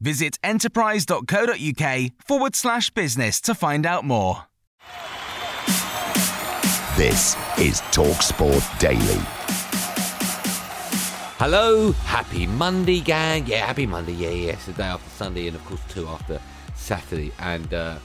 Visit enterprise.co.uk forward slash business to find out more. This is TalkSport Daily. Hello, happy Monday, gang. Yeah, happy Monday. Yeah, yeah. It's the day after Sunday, and of course, two after Saturday. And uh,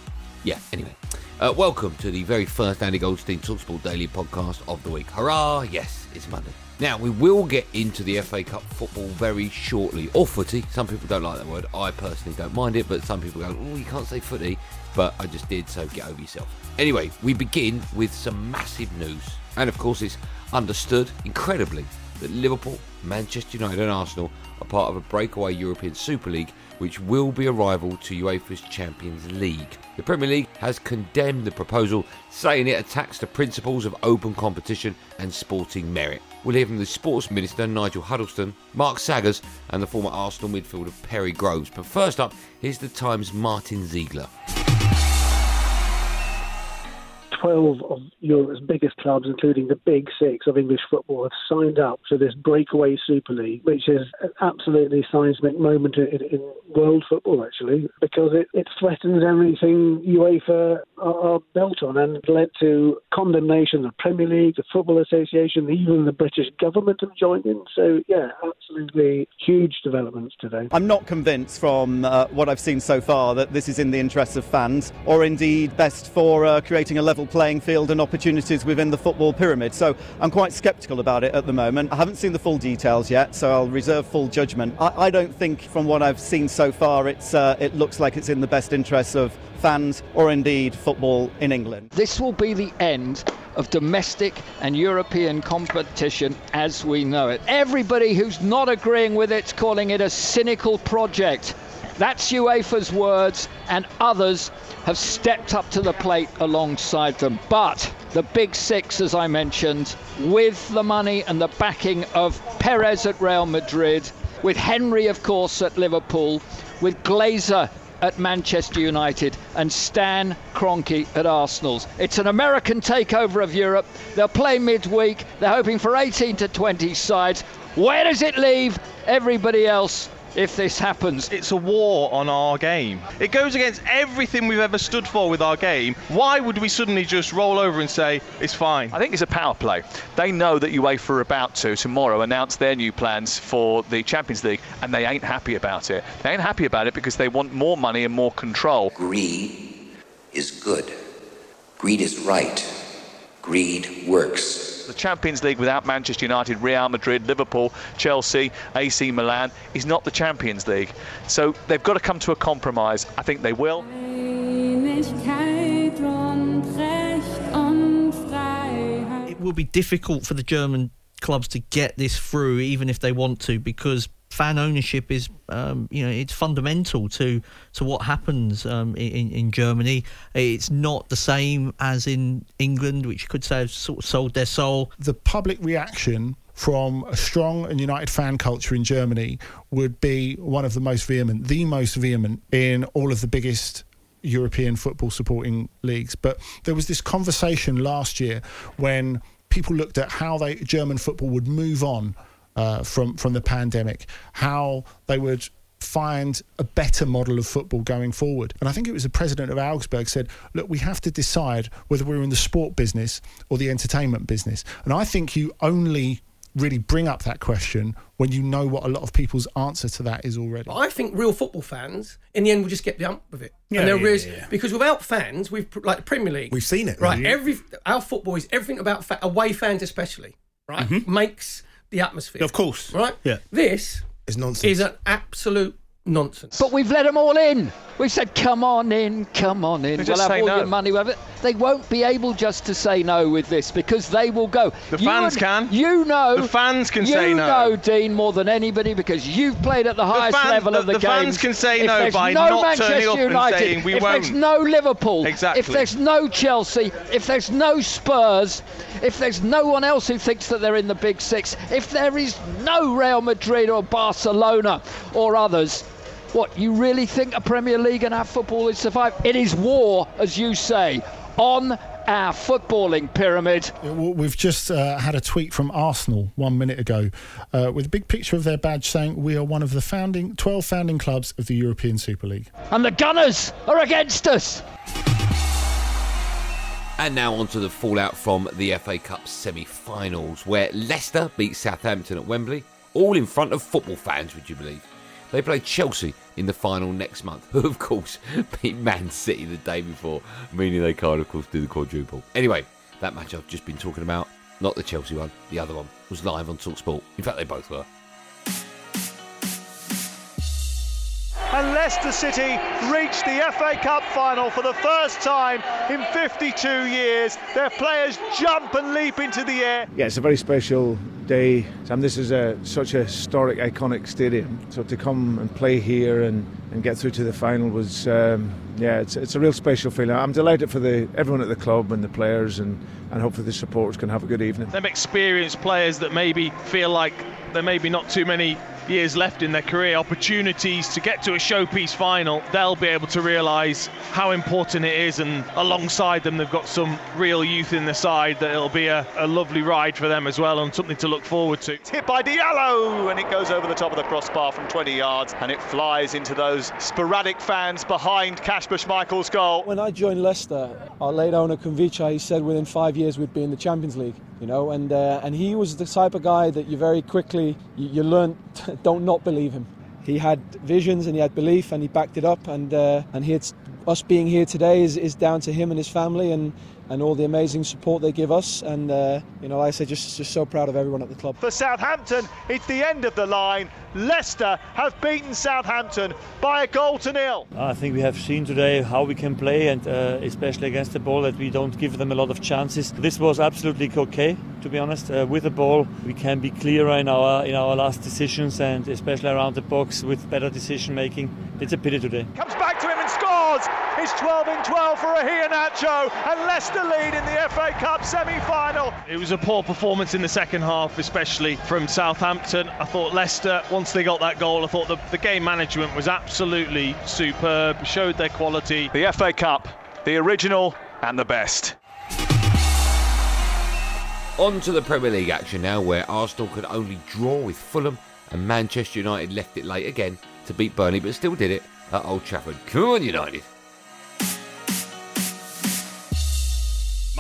yeah, anyway, uh, welcome to the very first Andy Goldstein Talksport Daily podcast of the week. Hurrah! Yes, it's Monday. Now, we will get into the FA Cup football very shortly, or footy. Some people don't like that word. I personally don't mind it, but some people go, oh, you can't say footy. But I just did, so get over yourself. Anyway, we begin with some massive news. And of course, it's understood, incredibly, that Liverpool, Manchester United, and Arsenal are part of a breakaway European Super League which will be a rival to UEFA's Champions League. The Premier League has condemned the proposal, saying it attacks the principles of open competition and sporting merit. We'll hear from the Sports Minister Nigel Huddleston, Mark Saggers, and the former Arsenal midfielder Perry Groves. But first up, here's the Times' Martin Ziegler. 12 of Europe's biggest clubs, including the big six of English football, have signed up to this breakaway Super League, which is an absolutely seismic moment in, in world football, actually, because it, it threatens everything UEFA are, built on and led to condemnation of the Premier League, the Football Association, even the British government have joined in. So, yeah, absolutely huge developments today. I'm not convinced from uh, what I've seen so far that this is in the interests of fans or indeed best for uh, creating a level playing field and opportunities within the football pyramid. So I'm quite sceptical about it at the moment. I haven't seen the full details yet, so I'll reserve full judgment. I, I don't think, from what I've seen so far, it's uh, it looks like it's in the best interests of fans or indeed football in England. This will be the end of domestic and European competition as we know it. Everybody who's not agreeing with it's calling it a cynical project. That's UEFA's words, and others have stepped up to the plate alongside them. But the big six, as I mentioned, with the money and the backing of Perez at Real Madrid, with Henry, of course, at Liverpool, with Glazer at Manchester United and Stan Kroenke at Arsenal's. It's an American takeover of Europe. They'll play midweek. They're hoping for 18 to 20 sides. Where does it leave everybody else if this happens. It's a war on our game. It goes against everything we've ever stood for with our game. Why would we suddenly just roll over and say it's fine? I think it's a power play. They know that UEFA are about to tomorrow announce their new plans for the Champions League, and they ain't happy about it. They ain't happy about it because they want more money and more control. Greed is good. Greed is right. Greed works. The Champions League without Manchester United, Real Madrid, Liverpool, Chelsea, AC Milan is not the Champions League. So they've got to come to a compromise. I think they will. It will be difficult for the German clubs to get this through, even if they want to, because fan ownership is, um, you know, it's fundamental to to what happens um, in in Germany. It's not the same as in England, which could say have sort of sold their soul. The public reaction from a strong and united fan culture in Germany would be one of the most vehement, the most vehement in all of the biggest European football supporting leagues. But there was this conversation last year when people looked at how they German football would move on uh, from from the pandemic, how they would find a better model of football going forward. And I think it was the president of Augsburg said, look, we have to decide whether we're in the sport business or the entertainment business. And I think you only really bring up that question when you know what a lot of people's answer to that is already. I think real football fans, in the end, will just get the ump with it. Yeah, and they'll yeah, realise- yeah, yeah. because without fans, we've like the Premier League, We've seen it, right? Every our football is everything about fa- away fans, especially right, makes the atmosphere. Of course. right? Yeah. This is nonsense. is an absolute nonsense. But we've let them all in. We've said, come on in, come on in. They we'll just have say all no. your money. With it. They won't be able just to say no with this because they will go. The You fans and- can. You know. The fans can you say no. You know, Dean, more than anybody because you've played at the highest fan- level the- of the, game. the fans can say if no by no not Manchester turning up and United, saying, "We if there's won't." no Liverpool, Exactly. if there's no Chelsea, if there's no Spurs, if there's no one else who thinks that they're in the big six, if there is no Real Madrid or Barcelona or others, what, you really think a Premier League and our football is survive? It is war, as you say, on our footballing pyramid. We've just uh, had a tweet from Arsenal one minute ago uh, with a big picture of their badge saying we are one of the founding 12 founding clubs of the European Super League. And the Gunners are against us. And now on to the fallout from the FA Cup semi-finals, where Leicester beat Southampton at Wembley, all in front of football fans. Would you believe? They play Chelsea in the final next month, who of course beat Man City the day before, meaning they can't, of course, do the quadruple. Anyway, that match I've just been talking about, not the Chelsea one, the other one, was live on Talksport. In fact, they both were. and Leicester City reached the FA Cup final for the first time in 52 years. Their players jump and leap into the air. Yeah, it's a very special day. Sam, this is a such a historic, iconic stadium. So to come and play here and, and get through to the final was, um, yeah, it's, it's a real special feeling. I'm delighted for the everyone at the club and the players, and, and hopefully the supporters can have a good evening. them experienced players that maybe feel like there may be not too many years left in their career, opportunities to get to a showpiece final, they'll be able to realise how important it is. And alongside them, they've got some real youth in the side that it'll be a, a lovely ride for them as well and something to look forward to. It's hit by Diallo and it goes over the top of the crossbar from 20 yards and it flies into those sporadic fans behind Kasper Schmeichel's goal. When I joined Leicester, our late owner Khun Vichai, he said within five years we'd be in the Champions League. You know, and uh, and he was the type of guy that you very quickly you, you learn don't not believe him. He had visions and he had belief and he backed it up and uh, and he had, us being here today is, is down to him and his family and and all the amazing support they give us and uh, you know like I say just just so proud of everyone at the club. For Southampton, it's the end of the line. Leicester have beaten Southampton by a goal to nil. I think we have seen today how we can play, and uh, especially against the ball, that we don't give them a lot of chances. This was absolutely okay, to be honest. Uh, with the ball, we can be clearer in our in our last decisions, and especially around the box with better decision making. It's a pity today. Comes back to him and scores. It's 12 in 12 for Nacho, and Leicester lead in the FA Cup semi-final. It was a poor performance in the second half, especially from Southampton. I thought Leicester, once they got that goal, I thought the, the game management was absolutely superb, showed their quality. The FA Cup, the original and the best. On to the Premier League action now, where Arsenal could only draw with Fulham and Manchester United left it late again to beat Burnley, but still did it at Old Trafford. Come on, United.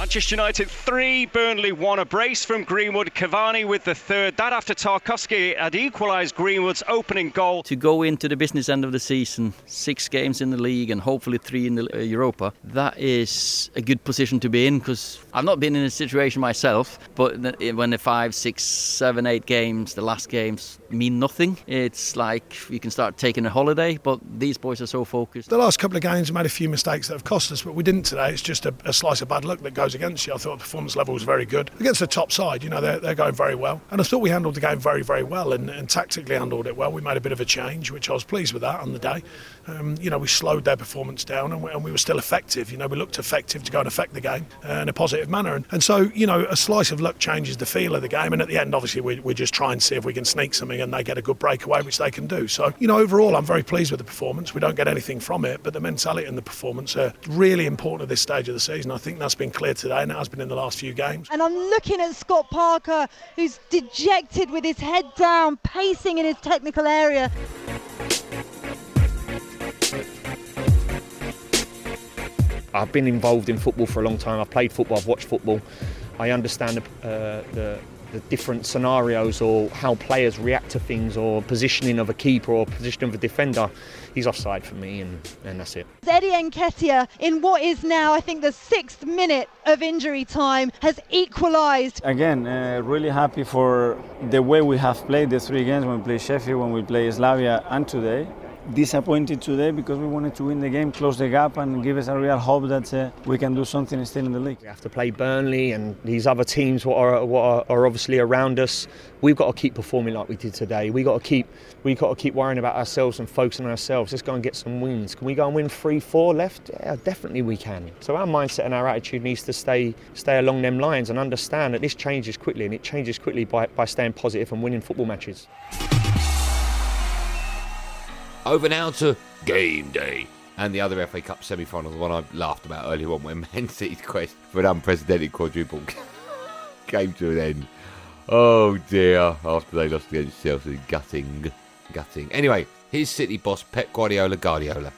Manchester United 3, Burnley 1. A brace from Greenwood. Cavani with the third. That after Tarkowski had equalised Greenwood's opening goal. To go into the business end of the season, six games in the league and hopefully three in the uh, Europa, that is a good position to be in because I've not been in a situation myself, but when the five, six, seven, eight games, the last games mean nothing, it's like you can start taking a holiday, but these boys are so focused. The last couple of games we made a few mistakes that have cost us, but we didn't today. It's just a, a slice of bad luck that against you. I thought the performance level was very good. Against the top side, you know, they're, they're going very well. And I thought we handled the game very, very well and, and tactically handled it well. We made a bit of a change, which I was pleased with that on the day. Um, you know, we slowed their performance down and we, and we were still effective. You know, we looked effective to go and affect the game uh, in a positive manner. And, and so, you know, a slice of luck changes the feel of the game. And at the end, obviously, we, we just try and see if we can sneak something and they get a good breakaway, which they can do. So, you know, overall, I'm very pleased with the performance. We don't get anything from it, but the mentality and the performance are really important at this stage of the season. I think that's been clear today and it has been in the last few games. And I'm looking at Scott Parker, who's dejected with his head down, pacing in his technical area. I've been involved in football for a long time. I've played football. I've watched football. I understand the, uh, the the different scenarios or how players react to things or positioning of a keeper or position of a defender, he's offside for me, and, and that's it. Eddie Nketiah, in what is now, I think, the sixth minute of injury time, has equalised. Again, uh, really happy for the way we have played the three games when we play Sheffield, when we play Slavia, and today disappointed today because we wanted to win the game, close the gap, and give us a real hope that uh, we can do something still in the league. We have to play Burnley and these other teams what are, what are, are obviously around us. We've got to keep performing like we did today. We got to keep we got to keep worrying about ourselves and focusing on ourselves. Let's go and get some wins. Can we go and win three, four left? Yeah, definitely we can. So our mindset and our attitude needs to stay stay along them lines and understand that this changes quickly and it changes quickly by, by staying positive and winning football matches. Over now to game day. And the other FA Cup semi final, the one I laughed about earlier on, when Man City's quest for an unprecedented quadruple came to an end. Oh dear, after they lost against Chelsea. Gutting. Gutting. Anyway, here's City boss Pep Guardiola Guardiola.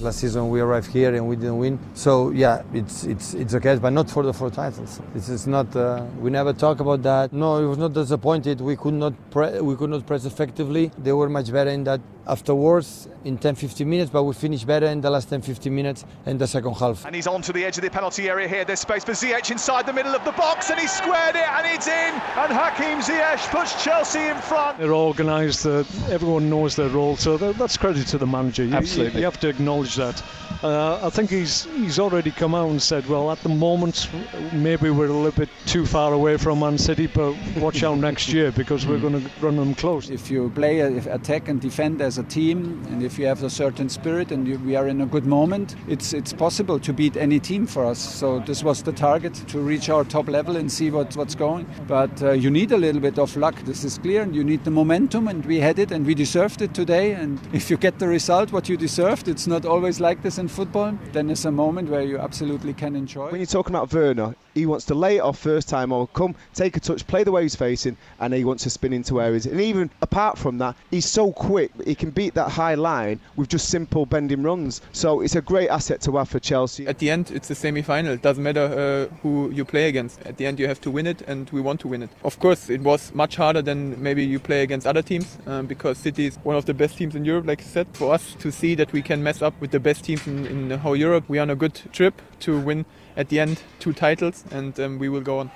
Last season we arrived here and we didn't win. So yeah, it's it's it's okay, but not for the four titles. This is not. Uh, we never talk about that. No, it was not disappointed. We could not pre- we could not press effectively. They were much better in that afterwards in 10-15 minutes, but we finished better in the last 10-15 minutes in the second half. And he's on to the edge of the penalty area here. There's space for Ziyech inside the middle of the box, and he squared it, and it's in. And Hakim Ziyech puts Chelsea in front. They're organised. Uh, everyone knows their role, so that's credit to the manager. You, Absolutely, you, you have to acknowledge that. Uh, I think he's he's already come out and said, well, at the moment, maybe we're a little bit too far away from Man City, but watch out next year because we're going to run them close. If you play if attack and defend as a team, and if you have a certain spirit and you, we are in a good moment, it's it's possible to beat any team for us. So this was the target to reach our top level and see what, what's going. But uh, you need a little bit of luck. This is clear, and you need the momentum, and we had it, and we deserved it today. And if you get the result what you deserved, it's not always like this in football. Then it's a moment where you absolutely can enjoy. When you're talking about Werner, he wants to lay it off first time or come take a touch, play the way he's facing, and he wants to spin into areas. And even apart from that, he's so quick, he can beat that high line with just simple bending runs. So it's a great asset to have for Chelsea. At the end, it's a semi final. It doesn't matter uh, who you play against. At the end, you have to win it, and we want to win it. Of course, it was much harder than maybe you play against other teams um, because City is one of the best teams in Europe, like I said. For us to see that we can mess up with the best teams in, in the whole Europe, we are on a good trip to win at the end two titles, and um, we will go on.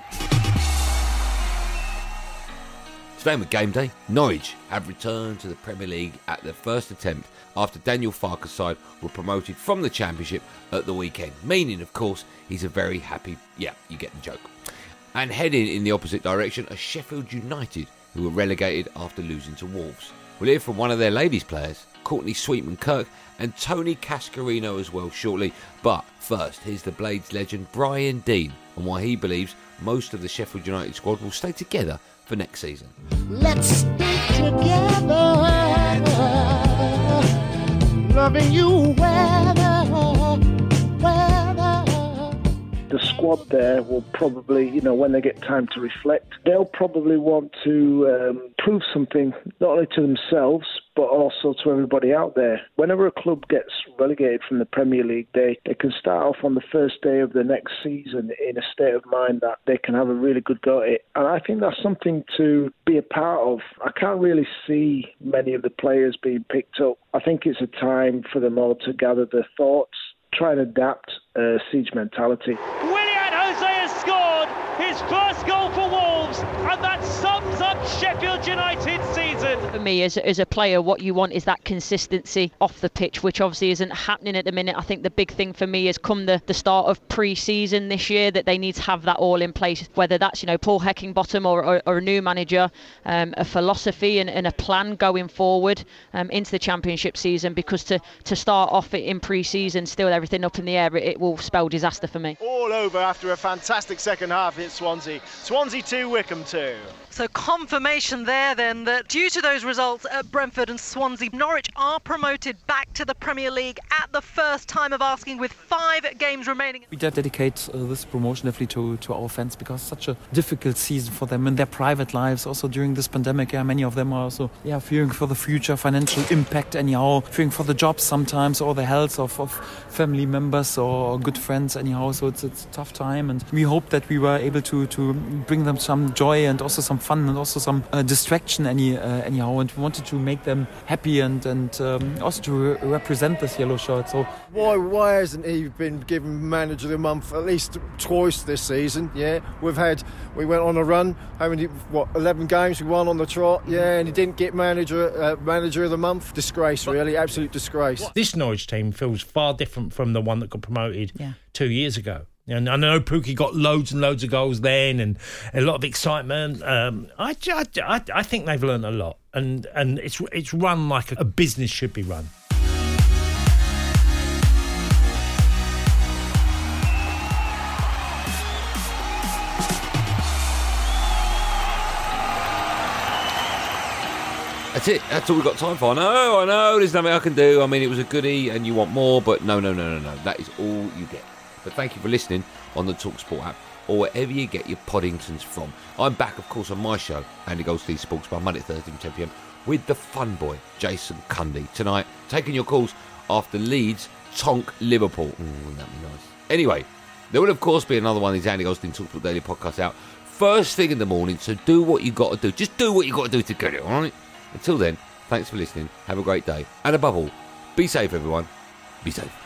Staying with game day, Norwich have returned to the Premier League at their first attempt after Daniel Farke's side were promoted from the Championship at the weekend. Meaning, of course, he's a very happy. Yeah, you get the joke. And heading in the opposite direction are Sheffield United, who were relegated after losing to Wolves. We'll hear from one of their ladies' players, Courtney Sweetman Kirk, and Tony Cascarino as well shortly. But first, here's the Blades legend Brian Deane and why he believes most of the Sheffield United squad will stay together for next season. Let's stay together, loving you weather, weather. The squad there will probably, you know, when they get time to reflect, they'll probably want to um, prove something not only to themselves but also to everybody out there. Whenever a club gets relegated from the Premier League, they, they can start off on the first day of the next season in a state of mind that they can have a really good go at it. And I think that's something to be a part of. I can't really see many of the players being picked up. I think it's a time for them all to gather their thoughts, try and adapt uh, siege mentality. Willian Jose has scored his first goal for Wolves, and that sums up Sheffield United's season. For me, as, as a player, what you want is that consistency off the pitch, which obviously isn't happening at the minute. I think the big thing for me is come the, the start of pre-season this year that they need to have that all in place, whether that's you know Paul Heckingbottom or, or, or a new manager, um, a philosophy and, and, a plan going forward um, into the championship season. Because to, to start off in pre-season, still everything up in the air, it, it will spell disaster for me. All over after a fantastic second half in Swansea. Swansea 2, Wycombe 2. So confirmation there then that due to those results at Brentford and Swansea, Norwich are promoted back to the Premier League at the first time of asking with five games remaining. We dedicate uh, this promotion definitely to, to our fans because such a difficult season for them in their private lives. Also during this pandemic, yeah, many of them are also yeah fearing for the future, financial impact anyhow, fearing for the jobs sometimes or the health of, of family members or good friends anyhow. So it's, it's it's a tough time, and we hope that we were able to to bring them some joy and also some fun and also some uh, distraction any uh, anyhow. And we wanted to make them happy and and um, also to re- represent this yellow shirt. So why why hasn't he been given manager of the month at least twice this season? Yeah, we've had we went on a run. How many? What eleven games we won on the trot? Yeah, and he didn't get manager uh, manager of the month. Disgrace, really, absolute disgrace. This Norwich team feels far different from the one that got promoted Yeah. two years ago. And I know Pukki got loads and loads of goals then, and a lot of excitement. Um, I, I, I, I think they've learned a lot, and and it's it's run like a, a business should be run. That's it. That's all we've got time for. I know, I know. There's nothing I can do. I mean, it was a goodie and you want more, but no, no, no, no, no. That is all you get. But thank you for listening on the TalkSport app or wherever you get your Poddingtons from. I'm back, of course, on my show, Andy Goldstein Sports Bar Monday, Thursday, 10 pm, with the fun boy, Jason Cundy. Tonight, taking your calls after Leeds tonk Liverpool. Ooh, wouldn't that be nice? Anyway, there will, of course, be another one of these Andy Goldstein TalkSport Daily podcasts out first thing in the morning, so do what you got to do. Just do what you got to do to get it, all right? Until then, thanks for listening. Have a great day. And above all, be safe, everyone. Be safe.